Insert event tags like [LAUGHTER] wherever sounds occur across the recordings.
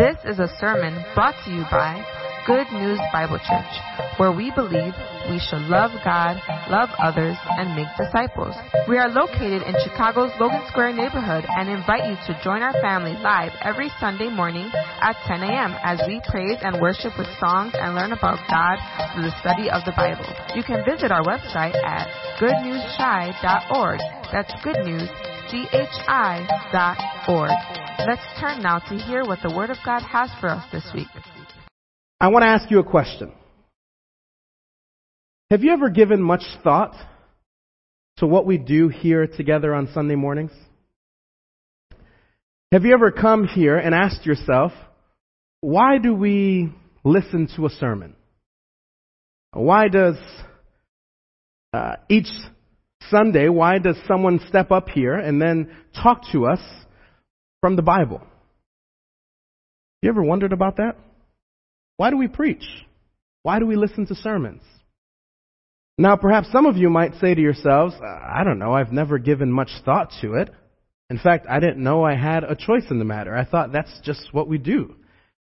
This is a sermon brought to you by Good News Bible Church, where we believe we should love God, love others, and make disciples. We are located in Chicago's Logan Square neighborhood and invite you to join our family live every Sunday morning at 10 a.m. as we praise and worship with songs and learn about God through the study of the Bible. You can visit our website at goodnewschi.org. That's good news, G-H-I dot org. Let's turn now to hear what the Word of God has for us this week. I want to ask you a question. Have you ever given much thought to what we do here together on Sunday mornings? Have you ever come here and asked yourself, why do we listen to a sermon? Why does uh, each Sunday, why does someone step up here and then talk to us from the Bible? You ever wondered about that? Why do we preach? Why do we listen to sermons? Now, perhaps some of you might say to yourselves, uh, I don't know, I've never given much thought to it. In fact, I didn't know I had a choice in the matter. I thought that's just what we do.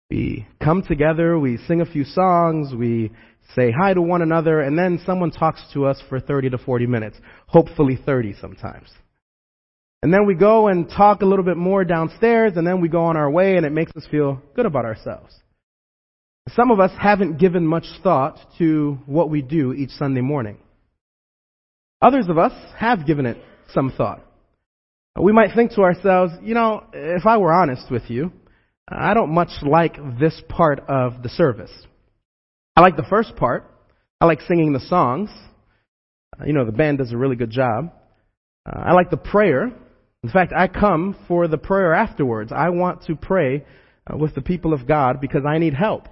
We come together, we sing a few songs, we say hi to one another, and then someone talks to us for 30 to 40 minutes. Hopefully 30 sometimes. And then we go and talk a little bit more downstairs, and then we go on our way, and it makes us feel good about ourselves. Some of us haven't given much thought to what we do each Sunday morning. Others of us have given it some thought. We might think to ourselves, you know, if I were honest with you, I don't much like this part of the service. I like the first part. I like singing the songs. You know, the band does a really good job. Uh, I like the prayer. In fact, I come for the prayer afterwards. I want to pray uh, with the people of God because I need help.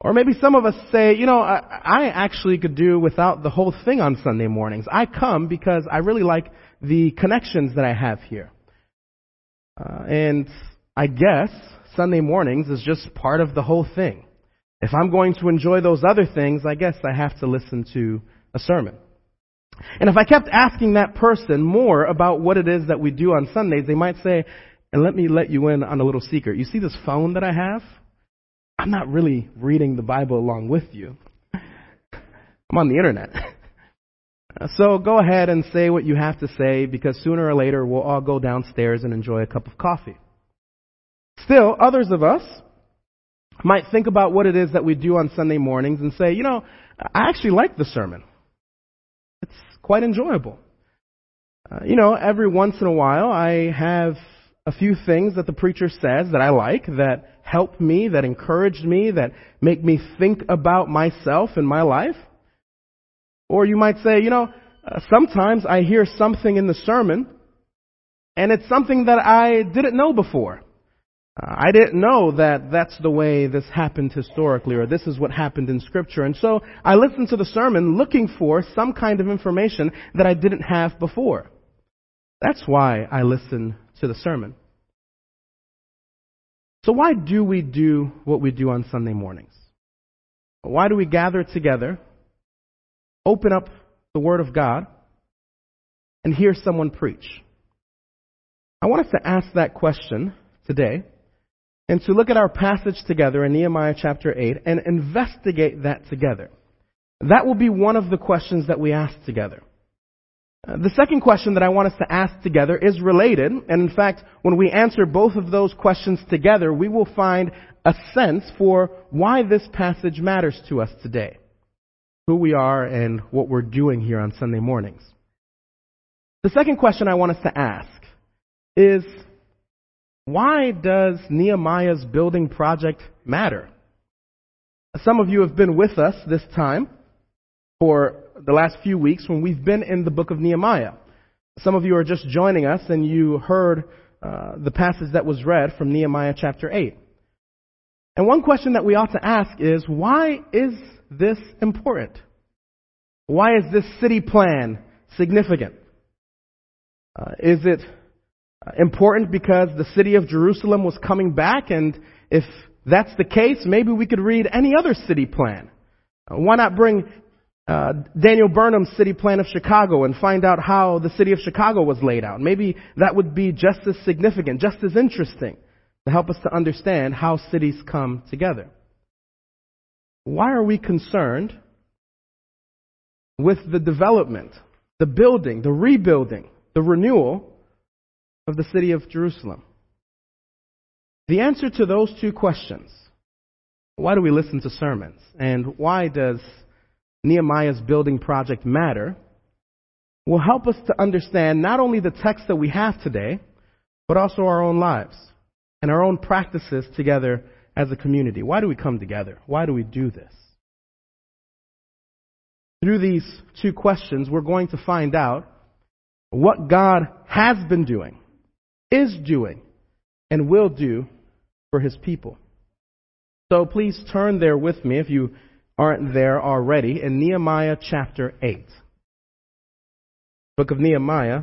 Or maybe some of us say, you know, I, I actually could do without the whole thing on Sunday mornings. I come because I really like the connections that I have here. Uh, and I guess Sunday mornings is just part of the whole thing. If I'm going to enjoy those other things, I guess I have to listen to a sermon. And if I kept asking that person more about what it is that we do on Sundays, they might say, and let me let you in on a little secret. You see this phone that I have? I'm not really reading the Bible along with you. I'm on the internet. [LAUGHS] So go ahead and say what you have to say because sooner or later we'll all go downstairs and enjoy a cup of coffee. Still, others of us might think about what it is that we do on Sunday mornings and say, you know, I actually like the sermon. Quite enjoyable. Uh, you know, every once in a while I have a few things that the preacher says that I like, that help me, that encourage me, that make me think about myself and my life. Or you might say, you know, uh, sometimes I hear something in the sermon and it's something that I didn't know before. Uh, I didn't know that that's the way this happened historically or this is what happened in scripture. And so I listened to the sermon looking for some kind of information that I didn't have before. That's why I listen to the sermon. So why do we do what we do on Sunday mornings? Why do we gather together, open up the Word of God, and hear someone preach? I want us to ask that question today and to look at our passage together in Nehemiah chapter 8 and investigate that together. That will be one of the questions that we ask together. Uh, the second question that I want us to ask together is related, and in fact, when we answer both of those questions together, we will find a sense for why this passage matters to us today. Who we are and what we're doing here on Sunday mornings. The second question I want us to ask is, why does Nehemiah's building project matter? Some of you have been with us this time for the last few weeks when we've been in the book of Nehemiah. Some of you are just joining us and you heard uh, the passage that was read from Nehemiah chapter 8. And one question that we ought to ask is, why is this important? Why is this city plan significant? Uh, is it important because the city of Jerusalem was coming back and if that's the case, maybe we could read any other city plan. Uh, why not bring uh, Daniel Burnham's city plan of Chicago and find out how the city of Chicago was laid out. Maybe that would be just as significant, just as interesting. to help us to understand how cities come together. Why are we concerned with the development, the building, the rebuilding, the renewal of the city of Jerusalem? The answer to those two questions, why do we listen to sermons? And why does Nehemiah's building project matter? Will help us to understand not only the text that we have today, but also our own lives and our own practices together as a community. Why do we come together? Why do we do this? Through these two questions, we're going to find out what God has been doing, is doing, and will do for his people. So please turn there with me if you aren't there already in Nehemiah chapter 8. Book of Nehemiah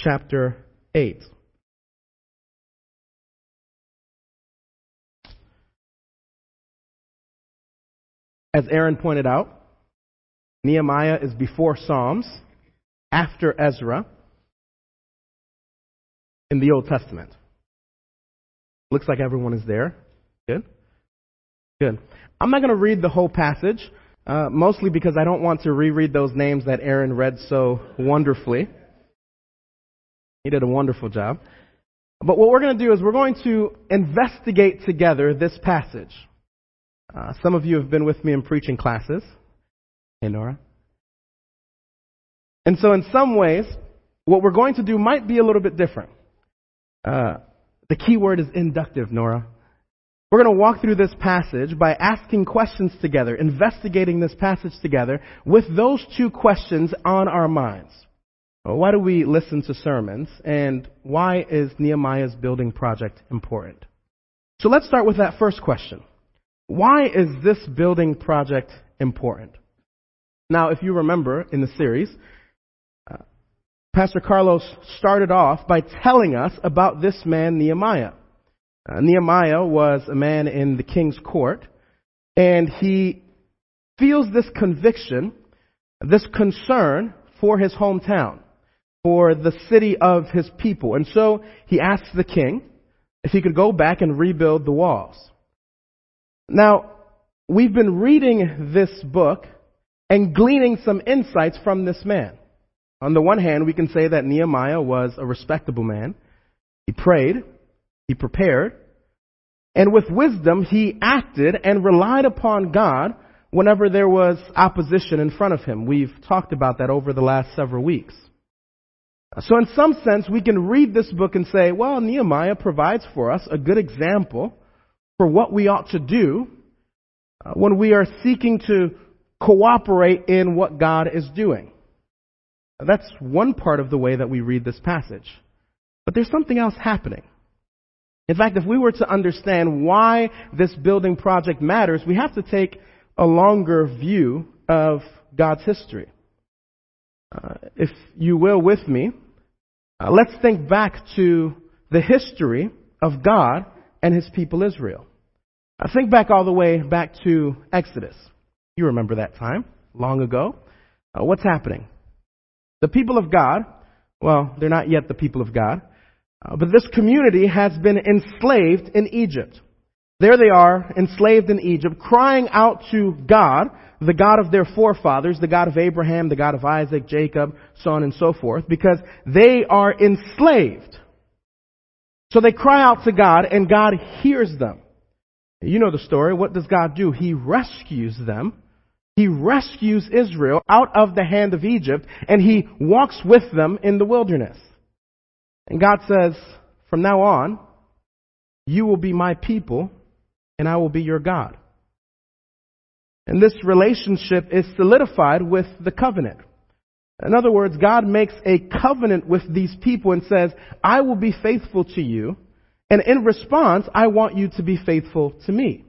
chapter 8. As Aaron pointed out, Nehemiah is before Psalms, after Ezra, in the Old Testament. Looks like everyone is there. Good. Good. I'm not going to read the whole passage, uh, mostly because I don't want to reread those names that Aaron read so wonderfully. He did a wonderful job. But what we're going to do is we're going to investigate together this passage. Uh, some of you have been with me in preaching classes. Hey, Nora. And so, in some ways, what we're going to do might be a little bit different. Uh, the key word is inductive, Nora. We're going to walk through this passage by asking questions together, investigating this passage together with those two questions on our minds. Why do we listen to sermons? And why is Nehemiah's building project important? So let's start with that first question. Why is this building project important? Now, if you remember in the series, Pastor Carlos started off by telling us about this man, Nehemiah. Uh, Nehemiah was a man in the king's court, and he feels this conviction, this concern for his hometown, for the city of his people. And so he asks the king if he could go back and rebuild the walls. Now, we've been reading this book and gleaning some insights from this man. On the one hand, we can say that Nehemiah was a respectable man. He prayed. He prepared. And with wisdom, he acted and relied upon God whenever there was opposition in front of him. We've talked about that over the last several weeks. So in some sense, we can read this book and say, well, Nehemiah provides for us a good example for what we ought to do uh, when we are seeking to cooperate in what God is doing. That's one part of the way that we read this passage. But there's something else happening. In fact, if we were to understand why this building project matters, we have to take a longer view of God's history. Uh, if you will with me, uh, let's think back to the history of God and his people Israel. I think back all the way back to Exodus. You remember that time, long ago. Uh, what's happening? The people of God, well, they're not yet the people of God, uh, but this community has been enslaved in Egypt. There they are, enslaved in Egypt, crying out to God, the God of their forefathers, the God of Abraham, the God of Isaac, Jacob, so on and so forth, because they are enslaved. So they cry out to God and God hears them. You know the story. What does God do? He rescues them. He rescues Israel out of the hand of Egypt and he walks with them in the wilderness. And God says, from now on, you will be my people and I will be your God. And this relationship is solidified with the covenant. In other words, God makes a covenant with these people and says, I will be faithful to you, and in response, I want you to be faithful to me.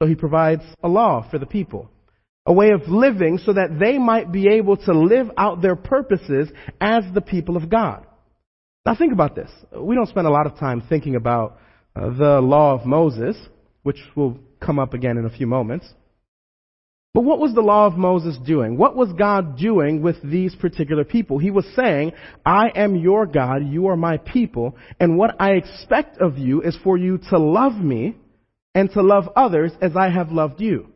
So he provides a law for the people, a way of living so that they might be able to live out their purposes as the people of God. Now think about this. We don't spend a lot of time thinking about uh, the law of Moses, which will come up again in a few moments. But what was the law of Moses doing? What was God doing with these particular people? He was saying, I am your God, you are my people, and what I expect of you is for you to love me and to love others as I have loved you.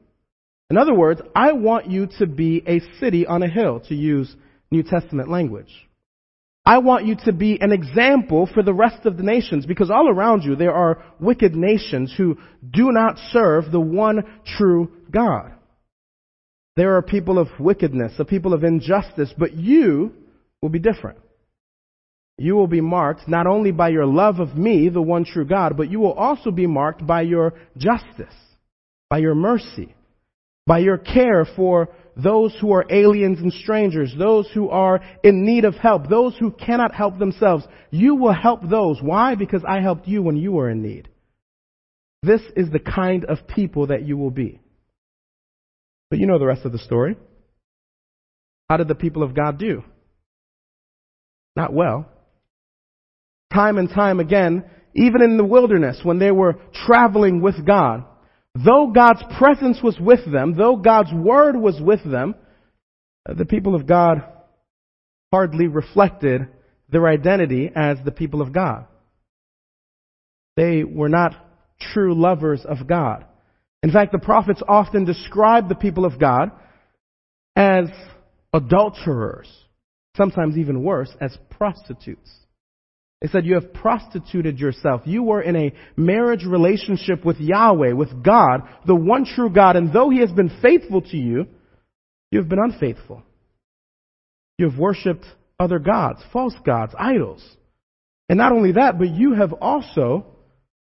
In other words, I want you to be a city on a hill, to use New Testament language. I want you to be an example for the rest of the nations because all around you there are wicked nations who do not serve the one true God. There are people of wickedness, a people of injustice, but you will be different. You will be marked not only by your love of me, the one true God, but you will also be marked by your justice, by your mercy, by your care for those who are aliens and strangers, those who are in need of help, those who cannot help themselves. You will help those. Why? Because I helped you when you were in need. This is the kind of people that you will be. But you know the rest of the story. How did the people of God do? Not well. Time and time again, even in the wilderness, when they were traveling with God, though God's presence was with them, though God's word was with them, uh, the people of God hardly reflected their identity as the people of God. They were not true lovers of God. In fact, the prophets often describe the people of God as adulterers, sometimes even worse, as prostitutes. They said, You have prostituted yourself. You were in a marriage relationship with Yahweh, with God, the one true God, and though He has been faithful to you, you have been unfaithful. You have worshiped other gods, false gods, idols. And not only that, but you have also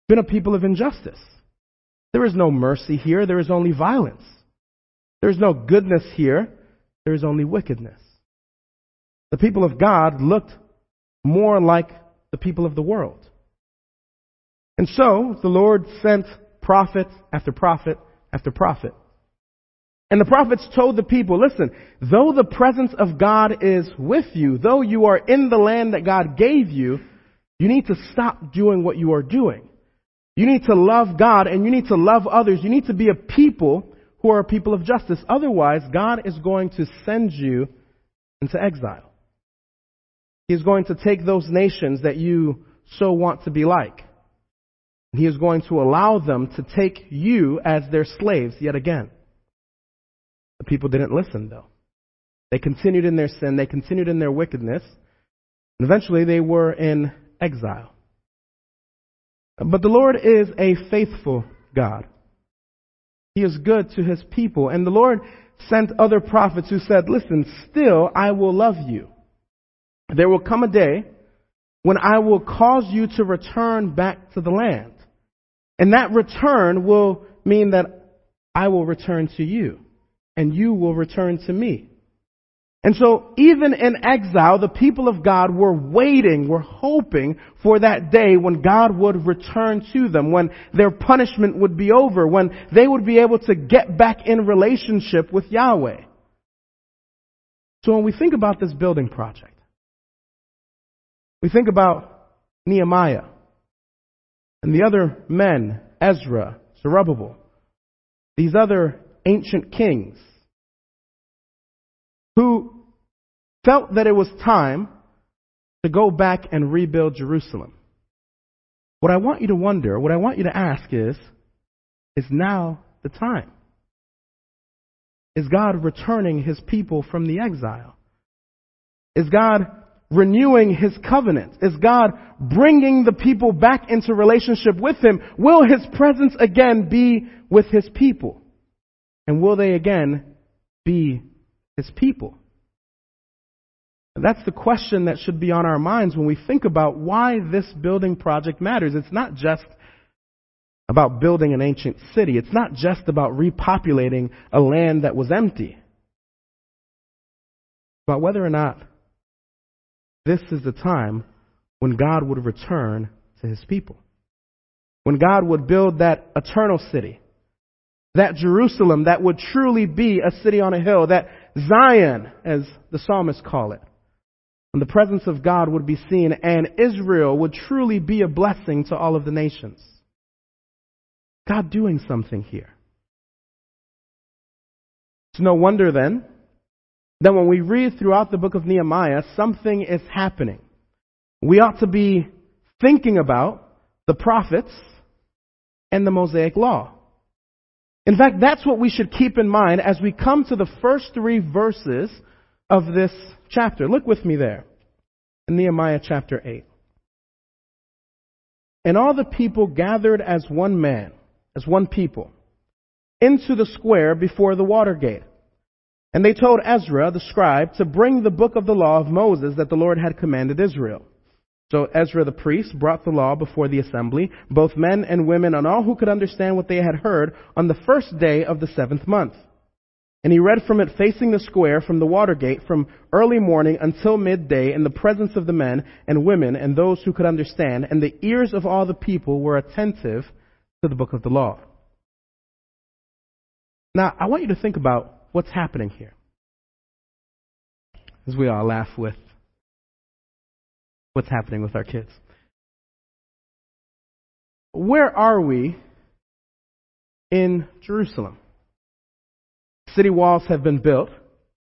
been a people of injustice. There is no mercy here. There is only violence. There is no goodness here. There is only wickedness. The people of God looked more like the people of the world. And so the Lord sent prophet after prophet after prophet. And the prophets told the people, listen, though the presence of God is with you, though you are in the land that God gave you, you need to stop doing what you are doing. You need to love God and you need to love others. You need to be a people who are a people of justice. Otherwise, God is going to send you into exile. He's going to take those nations that you so want to be like. He is going to allow them to take you as their slaves yet again. The people didn't listen though. They continued in their sin. They continued in their wickedness. And eventually they were in exile. But the Lord is a faithful God. He is good to his people. And the Lord sent other prophets who said, listen, still I will love you. There will come a day when I will cause you to return back to the land. And that return will mean that I will return to you and you will return to me. And so even in exile, the people of God were waiting, were hoping for that day when God would return to them, when their punishment would be over, when they would be able to get back in relationship with Yahweh. So when we think about this building project, we think about Nehemiah and the other men, Ezra, Zerubbabel, these other ancient kings, who felt that it was time to go back and rebuild Jerusalem. What I want you to wonder, what I want you to ask is, is now the time? Is God returning his people from the exile? Is God renewing his covenant? Is God bringing the people back into relationship with him? Will his presence again be with his people? And will they again be his people? That's the question that should be on our minds when we think about why this building project matters. It's not just about building an ancient city. It's not just about repopulating a land that was empty. It's about whether or not this is the time when God would return to his people. When God would build that eternal city. That Jerusalem that would truly be a city on a hill. That Zion, as the psalmists call it. When the presence of God would be seen and Israel would truly be a blessing to all of the nations. God doing something here. It's no wonder then that when we read throughout the book of Nehemiah, something is happening. We ought to be thinking about the prophets and the Mosaic Law. In fact, that's what we should keep in mind as we come to the first three verses of this chapter. Look with me there in Nehemiah chapter 8. And all the people gathered as one man, as one people, into the square before the water gate. And they told Ezra, the scribe, to bring the book of the law of Moses that the Lord had commanded Israel. So Ezra the priest brought the law before the assembly, both men and women and all who could understand what they had heard on the first day of the seventh month. And he read from it facing the square from the water gate from early morning until midday in the presence of the men and women and those who could understand, and the ears of all the people were attentive to the book of the law. Now, I want you to think about what's happening here. As we all laugh with what's happening with our kids. Where are we in Jerusalem? City walls have been built.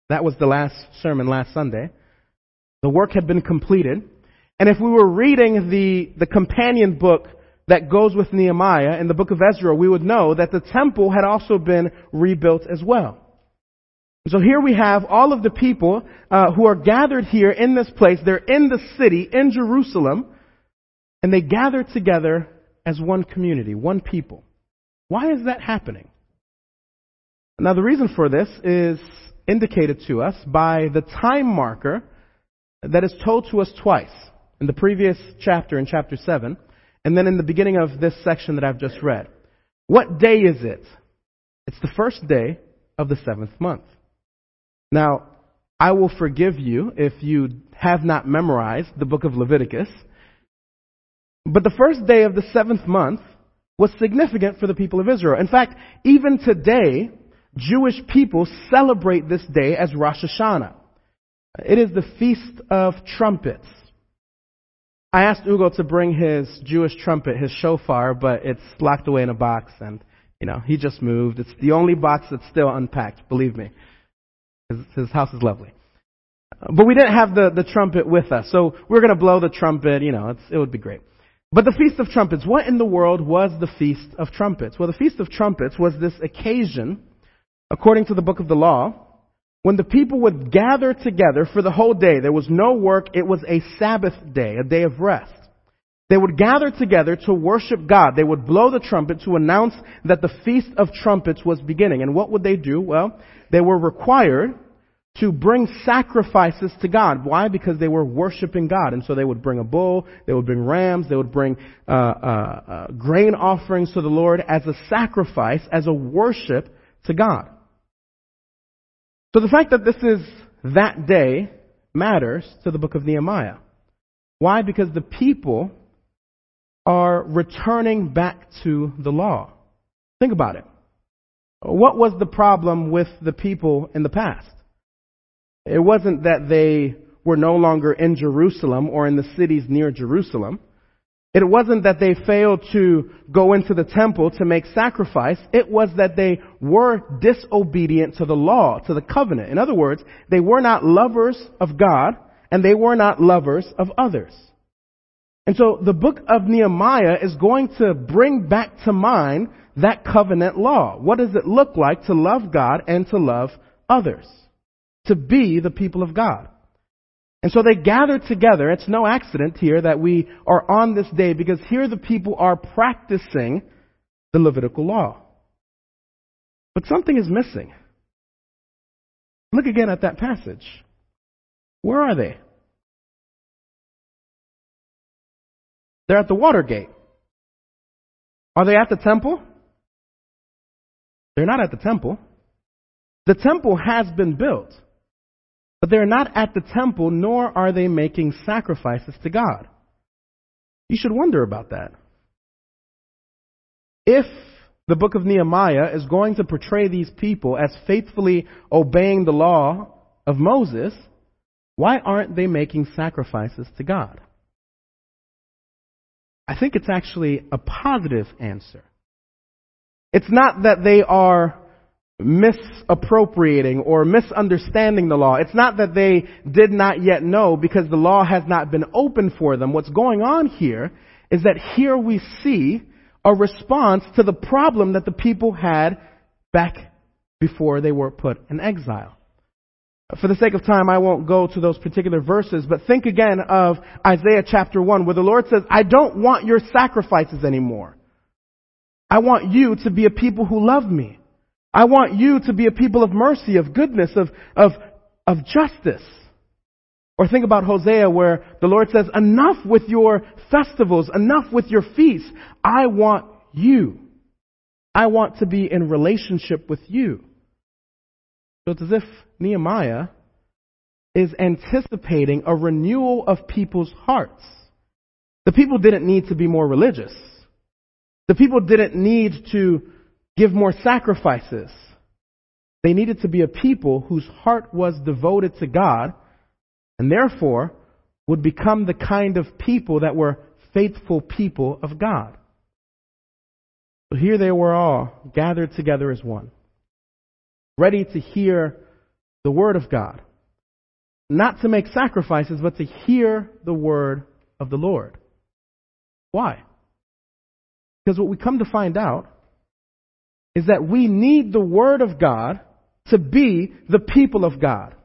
That was the last sermon last Sunday. The work had been completed. And if we were reading the, the companion book that goes with Nehemiah in the book of Ezra, we would know that the temple had also been rebuilt as well. So here we have all of the people uh, who are gathered here in this place. They're in the city, in Jerusalem, and they gather together as one community, one people. Why is that happening? Now, the reason for this is indicated to us by the time marker that is told to us twice in the previous chapter, in chapter 7, and then in the beginning of this section that I've just read. What day is it? It's the first day of the seventh month. Now, I will forgive you if you have not memorized the book of Leviticus. But the first day of the seventh month was significant for the people of Israel. In fact, even today, Jewish people celebrate this day as Rosh Hashanah. It is the Feast of Trumpets. I asked Ugo to bring his Jewish trumpet, his shofar, but it's locked away in a box and, you know, he just moved. It's the only box that's still unpacked, believe me. His, his house is lovely. But we didn't have the, the trumpet with us, so we are going to blow the trumpet, you know, it would be great. But the Feast of Trumpets, what in the world was the Feast of Trumpets? Well, the Feast of Trumpets was this occasion, according to the book of the law, when the people would gather together for the whole day. There was no work, it was a Sabbath day, a day of rest. They would gather together to worship God. They would blow the trumpet to announce that the Feast of Trumpets was beginning. And what would they do? Well, they were required to bring sacrifices to God. Why? Because they were worshiping God. And so they would bring a bull, they would bring rams, they would bring uh, uh, uh, grain offerings to the Lord as a sacrifice, as a worship to God. So the fact that this is that day matters to the book of Nehemiah. Why? Because the people are returning back to the law. Think about it. What was the problem with the people in the past? It wasn't that they were no longer in Jerusalem or in the cities near Jerusalem. It wasn't that they failed to go into the temple to make sacrifice. It was that they were disobedient to the law, to the covenant. In other words, they were not lovers of God and they were not lovers of others. And so the book of Nehemiah is going to bring back to mind that covenant law. What does it look like to love God and to love others? To be the people of God. And so they gather together. It's no accident here that we are on this day because here the people are practicing the Levitical law. But something is missing. Look again at that passage. Where are they? They're at the water gate. Are they at the temple? They're not at the temple. The temple has been built, but they're not at the temple, nor are they making sacrifices to God. You should wonder about that. If the book of Nehemiah is going to portray these people as faithfully obeying the law of Moses, why aren't they making sacrifices to God? I think it's actually a positive answer. It's not that they are misappropriating or misunderstanding the law. It's not that they did not yet know because the law has not been open for them. What's going on here is that here we see a response to the problem that the people had back before they were put in exile. For the sake of time, I won't go to those particular verses, but think again of Isaiah chapter 1 where the Lord says, I don't want your sacrifices anymore. I want you to be a people who love me. I want you to be a people of mercy, of goodness, of, of, of justice. Or think about Hosea where the Lord says, enough with your festivals, enough with your feasts. I want you. I want to be in relationship with you. So it's as if Nehemiah is anticipating a renewal of people's hearts. The people didn't need to be more religious. The people didn't need to give more sacrifices. They needed to be a people whose heart was devoted to God and therefore would become the kind of people that were faithful people of God. So here they were all gathered together as one, ready to hear the word of God. Not to make sacrifices, but to hear the word of the Lord. Why? Because what we come to find out is that we need the word of God to be the people of God.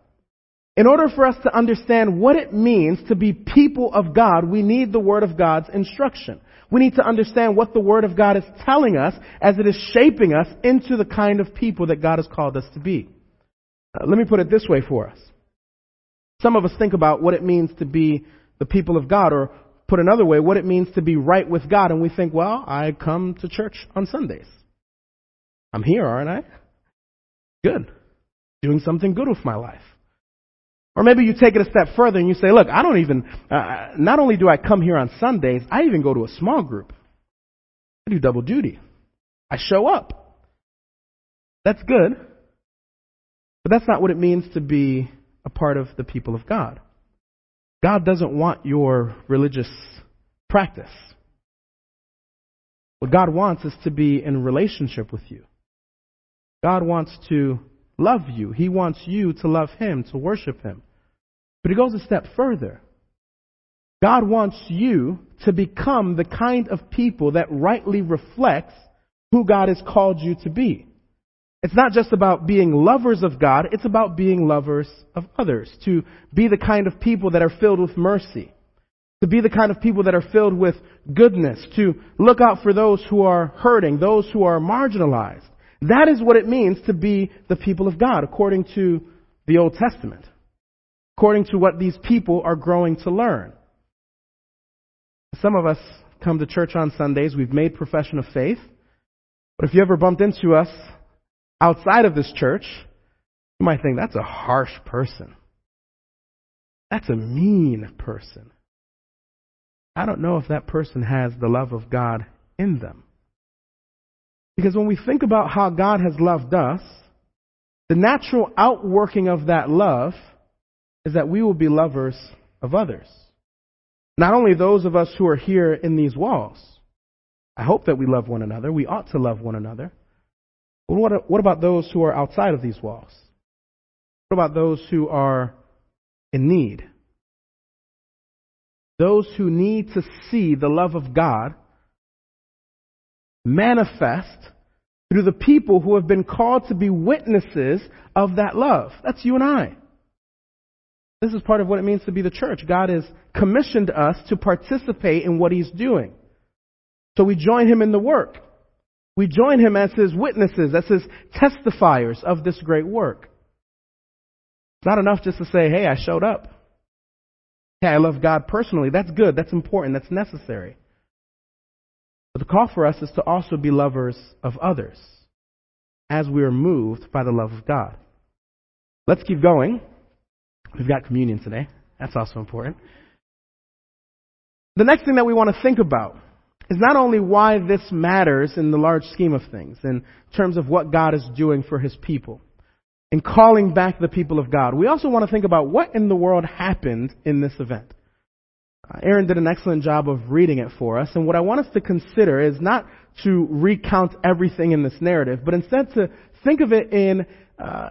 In order for us to understand what it means to be people of God, we need the Word of God's instruction. We need to understand what the Word of God is telling us as it is shaping us into the kind of people that God has called us to be. Uh, let me put it this way for us. Some of us think about what it means to be the people of God, or put another way, what it means to be right with God, and we think, well, I come to church on Sundays. I'm here, aren't I? Good. Doing something good with my life. Or maybe you take it a step further and you say, look, I don't even, uh, not only do I come here on Sundays, I even go to a small group. I do double duty. I show up. That's good. But that's not what it means to be a part of the people of God. God doesn't want your religious practice. What God wants is to be in relationship with you. God wants to love you. He wants you to love Him, to worship Him. But he goes a step further. God wants you to become the kind of people that rightly reflects who God has called you to be. It's not just about being lovers of God, it's about being lovers of others. To be the kind of people that are filled with mercy. To be the kind of people that are filled with goodness. To look out for those who are hurting, those who are marginalized. That is what it means to be the people of God, according to the Old Testament according to what these people are growing to learn. Some of us come to church on Sundays, we've made profession of faith, but if you ever bumped into us outside of this church, you might think that's a harsh person. That's a mean person. I don't know if that person has the love of God in them. Because when we think about how God has loved us, the natural outworking of that love is that we will be lovers of others. Not only those of us who are here in these walls. I hope that we love one another. We ought to love one another. But what, what about those who are outside of these walls? What about those who are in need? Those who need to see the love of God manifest through the people who have been called to be witnesses of that love. That's you and I. This is part of what it means to be the church. God has commissioned us to participate in what He's doing. So we join Him in the work. We join Him as His witnesses, as His testifiers of this great work. It's not enough just to say, hey, I showed up. Hey, I love God personally. That's good. That's important. That's necessary. But the call for us is to also be lovers of others as we are moved by the love of God. Let's keep going. We've got communion today. That's also important. The next thing that we want to think about is not only why this matters in the large scheme of things, in terms of what God is doing for His people, in calling back the people of God. We also want to think about what in the world happened in this event. Uh, Aaron did an excellent job of reading it for us, and what I want us to consider is not to recount everything in this narrative, but instead to think of it in uh,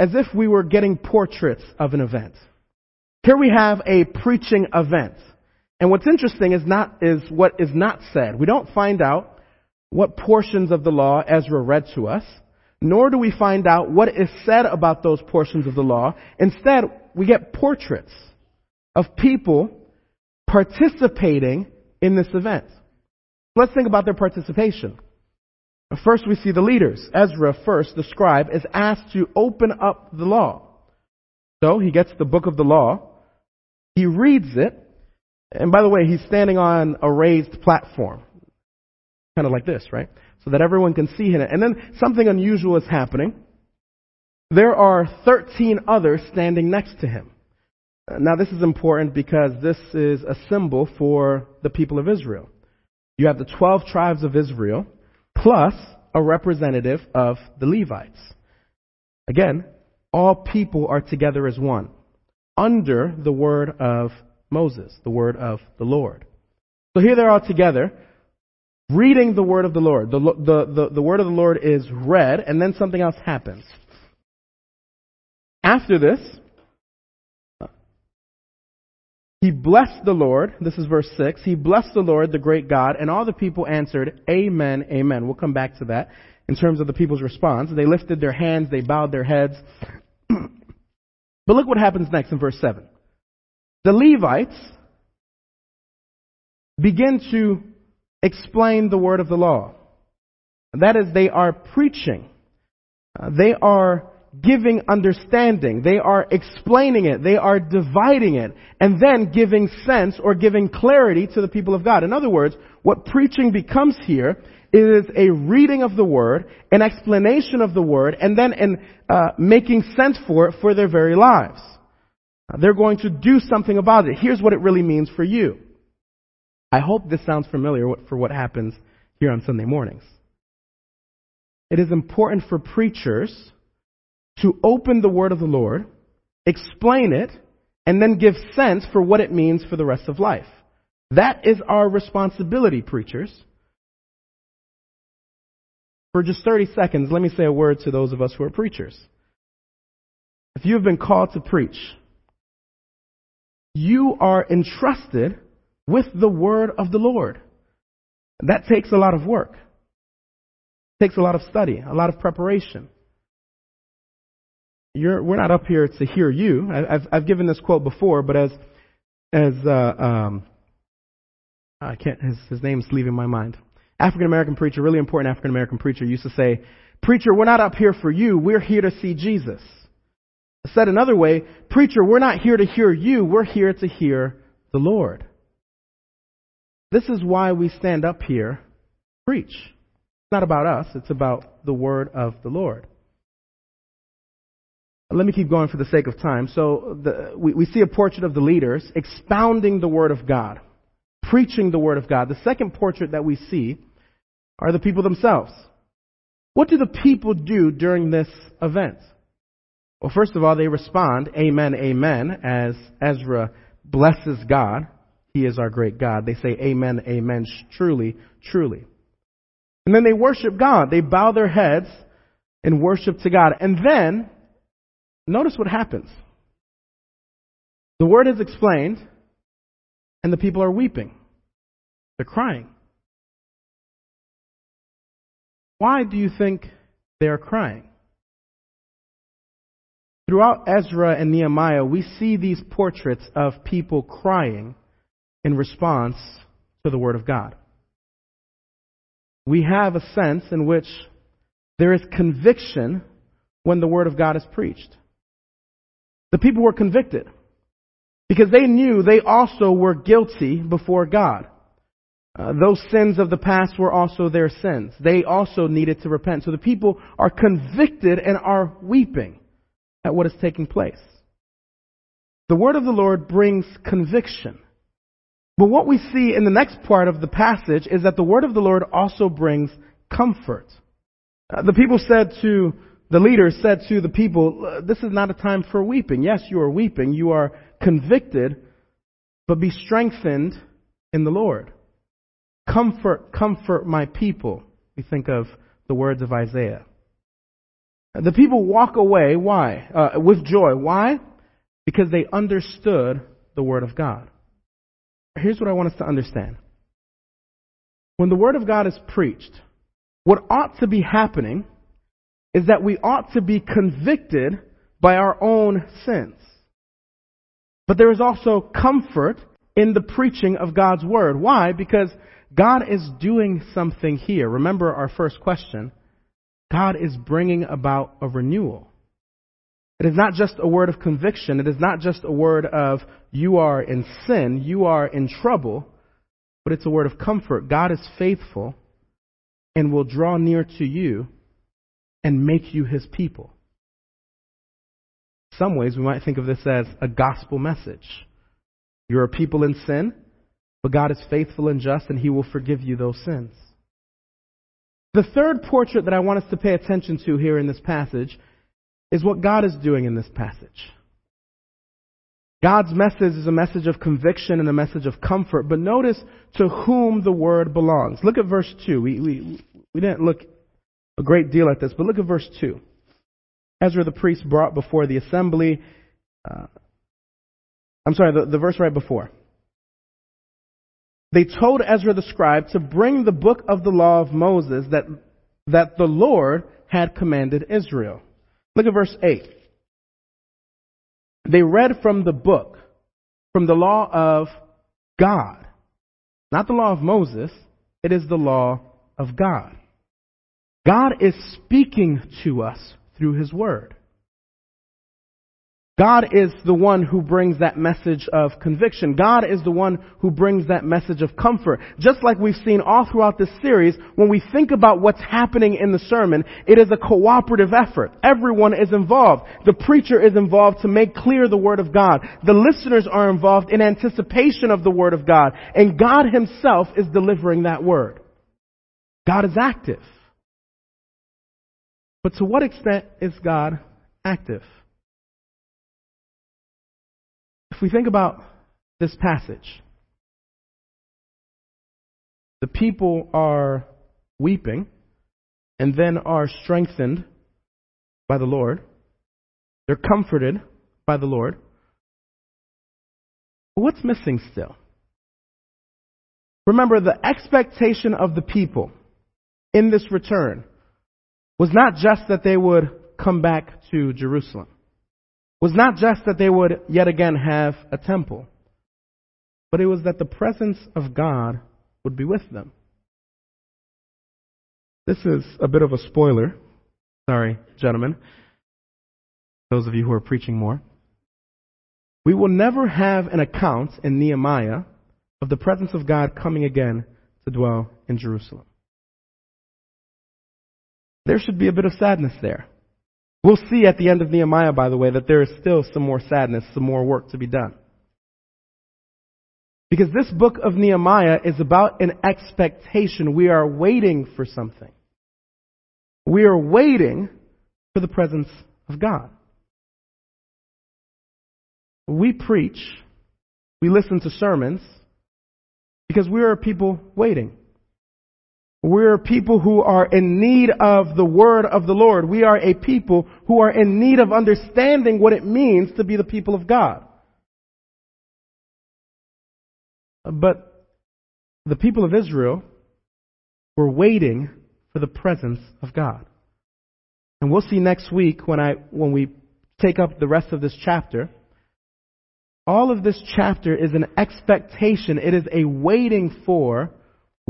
as if we were getting portraits of an event. Here we have a preaching event. And what's interesting is not is what is not said. We don't find out what portions of the law Ezra read to us, nor do we find out what is said about those portions of the law. Instead, we get portraits of people participating in this event. Let's think about their participation. First, we see the leaders. Ezra, first, the scribe, is asked to open up the law. So he gets the book of the law, he reads it, and by the way, he's standing on a raised platform. Kind of like this, right? So that everyone can see him. And then something unusual is happening. There are 13 others standing next to him. Now, this is important because this is a symbol for the people of Israel. You have the 12 tribes of Israel plus a representative of the Levites. Again, all people are together as one under the word of Moses, the word of the Lord. So here they're all together reading the word of the Lord. The, the, the, the word of the Lord is read, and then something else happens. After this, he blessed the Lord. This is verse 6. He blessed the Lord, the great God, and all the people answered, Amen, Amen. We'll come back to that in terms of the people's response. They lifted their hands, they bowed their heads. [CLEARS THROAT] but look what happens next in verse 7. The Levites begin to explain the word of the law. That is, they are preaching. Uh, they are giving understanding. They are explaining it. They are dividing it. And then giving sense or giving clarity to the people of God. In other words, what preaching becomes here is a reading of the Word, an explanation of the Word, and then in, uh, making sense for it for their very lives. They're going to do something about it. Here's what it really means for you. I hope this sounds familiar for what happens here on Sunday mornings. It is important for preachers to open the word of the Lord, explain it, and then give sense for what it means for the rest of life. That is our responsibility, preachers. For just 30 seconds, let me say a word to those of us who are preachers. If you have been called to preach, you are entrusted with the word of the Lord. That takes a lot of work. It takes a lot of study, a lot of preparation. You're, we're not up here to hear you. I, have I've given this quote before, but as as uh, um, I can't his, his name's leaving my mind. African American preacher, really important African American preacher, used to say, "Preacher, we're not up here for you. We're here to see Jesus." Said another way, "Preacher, we're not here to hear you. We're here to hear the Lord." This is why we stand up here, preach. It's not about us. It's about the word of the Lord. Let me keep going for the sake of time. So the, we, we see a portrait of the leaders expounding the Word of God, preaching the Word of God. The second portrait that we see are the people themselves. What do the people do during this event? Well, first of all, they respond, Amen, Amen, as Ezra blesses God. He is our great God. They say, Amen, Amen, truly, truly. And then they worship God. They bow their heads and worship to God. And then Notice what happens. The word is explained, and the people are weeping. They're crying. Why do you think they are crying? Throughout Ezra and Nehemiah, we see these portraits of people crying in response to the Word of God. We have a sense in which there is conviction when the Word of God is preached. The people were convicted because they knew they also were guilty before God. Uh, those sins of the past were also their sins. They also needed to repent. So the people are convicted and are weeping at what is taking place. The word of the Lord brings conviction. But what we see in the next part of the passage is that the word of the Lord also brings comfort. Uh, the people said to the leader said to the people, This is not a time for weeping. Yes, you are weeping. You are convicted, but be strengthened in the Lord. comfort, comfort my people. We think of the words of Isaiah. The people walk away, why? Uh, with joy. Why? Because they understood the Word of God. Here's what I want us to understand. When the Word of God is preached, what ought to be happening is that we ought to be convicted by our own sins. But there is also comfort in the preaching of God's Word. Why? Because God is doing something here. Remember our first question. God is bringing about a renewal. It is not just a word of conviction. It is not just a word of you are in sin, you are in trouble, but it's a word of comfort. God is faithful and will draw near to you and make you his people. some ways, we might think of this as a gospel message. You're a people in sin, but God is faithful and just, and he will forgive you those sins. The third portrait that I want us to pay attention to here in this passage is what God is doing in this passage. God's message is a message of conviction and a message of comfort, but notice to whom the word belongs. Look at verse 2. We, we, we didn't look a great deal at this, but look at verse 2. Ezra the priest brought before the assembly, uh, I'm sorry, the, the verse right before. They told Ezra the scribe to bring the book of the law of Moses that, that the Lord had commanded Israel. Look at verse 8. They read from the book, from the law of God. Not the law of Moses, it is the law of God. God is speaking to us through His Word. God is the one who brings that message of conviction. God is the one who brings that message of comfort. Just like we've seen all throughout this series, when we think about what's happening in the sermon, it is a cooperative effort. Everyone is involved. The preacher is involved to make clear the Word of God. The listeners are involved in anticipation of the Word of God. And God Himself is delivering that Word. God is active. But to what extent is God active? If we think about this passage, the people are weeping and then are strengthened by the Lord. They're comforted by the Lord. But what's missing still? Remember, the expectation of the people in this return was not just that they would come back to Jerusalem was not just that they would yet again have a temple, but it was that the presence of God would be with them. This is a bit of a spoiler. Sorry, gentlemen. Those of you who are preaching more. We will never have an account in Nehemiah of the presence of God coming again to dwell in Jerusalem. There should be a bit of sadness there. We'll see at the end of Nehemiah, by the way, that there is still some more sadness, some more work to be done. Because this book of Nehemiah is about an expectation. We are waiting for something. We are waiting for the presence of God. We preach, we listen to sermons, because we are a people waiting. We're people who are in need of the word of the Lord. We are a people who are in need of understanding what it means to be the people of God. But the people of Israel were waiting for the presence of God. And we'll see next week when I, when we take up the rest of this chapter. All of this chapter is an expectation. It is a waiting for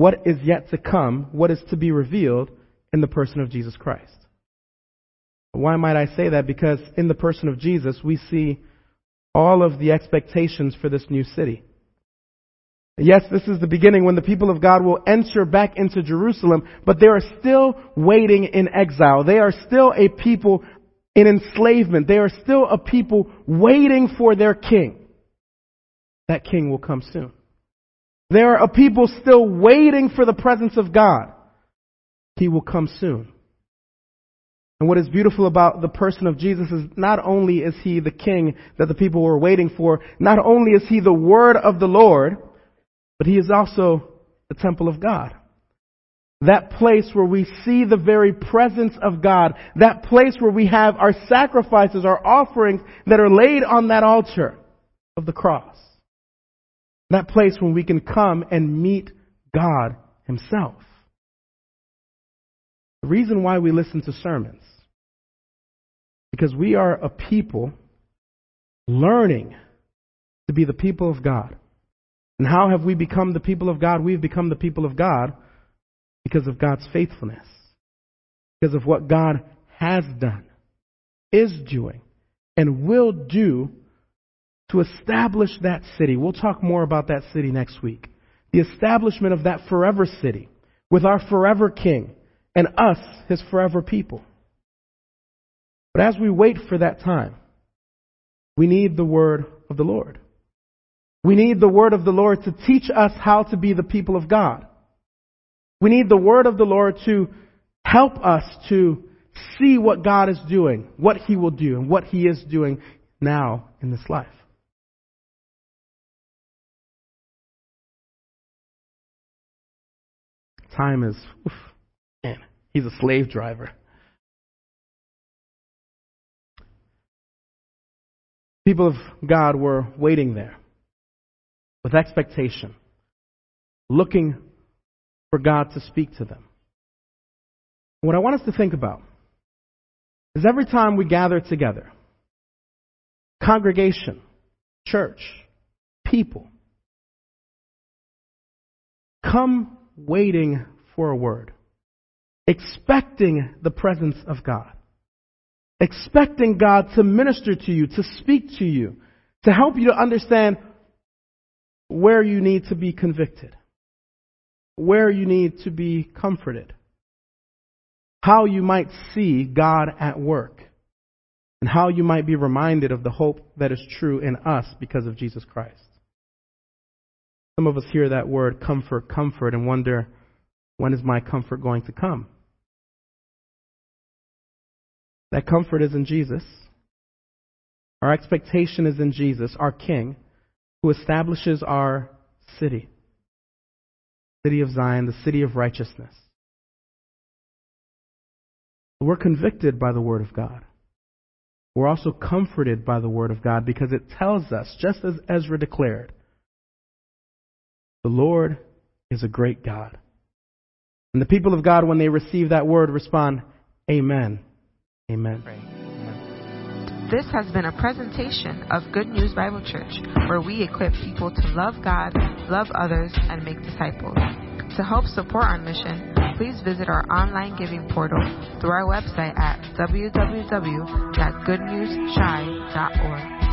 what is yet to come, what is to be revealed in the person of Jesus Christ. Why might I say that? Because in the person of Jesus, we see all of the expectations for this new city. Yes, this is the beginning when the people of God will enter back into Jerusalem, but they are still waiting in exile. They are still a people in enslavement. They are still a people waiting for their king. That king will come soon. There are people still waiting for the presence of God. He will come soon. And what is beautiful about the person of Jesus is not only is he the king that the people were waiting for, not only is he the word of the Lord, but he is also the temple of God. That place where we see the very presence of God. That place where we have our sacrifices, our offerings that are laid on that altar of the cross. That place where we can come and meet God Himself. The reason why we listen to sermons, because we are a people learning to be the people of God. And how have we become the people of God? We've become the people of God because of God's faithfulness, because of what God has done, is doing, and will do to establish that city. We'll talk more about that city next week. The establishment of that forever city with our forever king and us, his forever people. But as we wait for that time, we need the word of the Lord. We need the word of the Lord to teach us how to be the people of God. We need the word of the Lord to help us to see what God is doing, what He will do, and what He is doing now in this life. Time is, oof, man, he's a slave driver. People of God were waiting there with expectation, looking for God to speak to them. What I want us to think about is every time we gather together, congregation, church, people, come waiting for a word, expecting the presence of God, expecting God to minister to you, to speak to you, to help you to understand where you need to be convicted where you need to be comforted, how you might see God at work, and how you might be reminded of the hope that is true in us because of Jesus Christ. Some of us hear that word comfort, comfort, and wonder, when is my comfort going to come? That comfort is in Jesus. Our expectation is in Jesus, our King, who establishes our city city of Zion, the city of righteousness. We're convicted by the Word of God. We're also comforted by the Word of God because it tells us, just as Ezra declared, the Lord is a great God. And the people of God, when they receive that word, respond, Amen. Amen. This has been a presentation of Good News Bible Church, where we equip people to love God, love others, and make disciples. To help support our mission, please visit our online giving portal through our website at www.goodnewschi.org.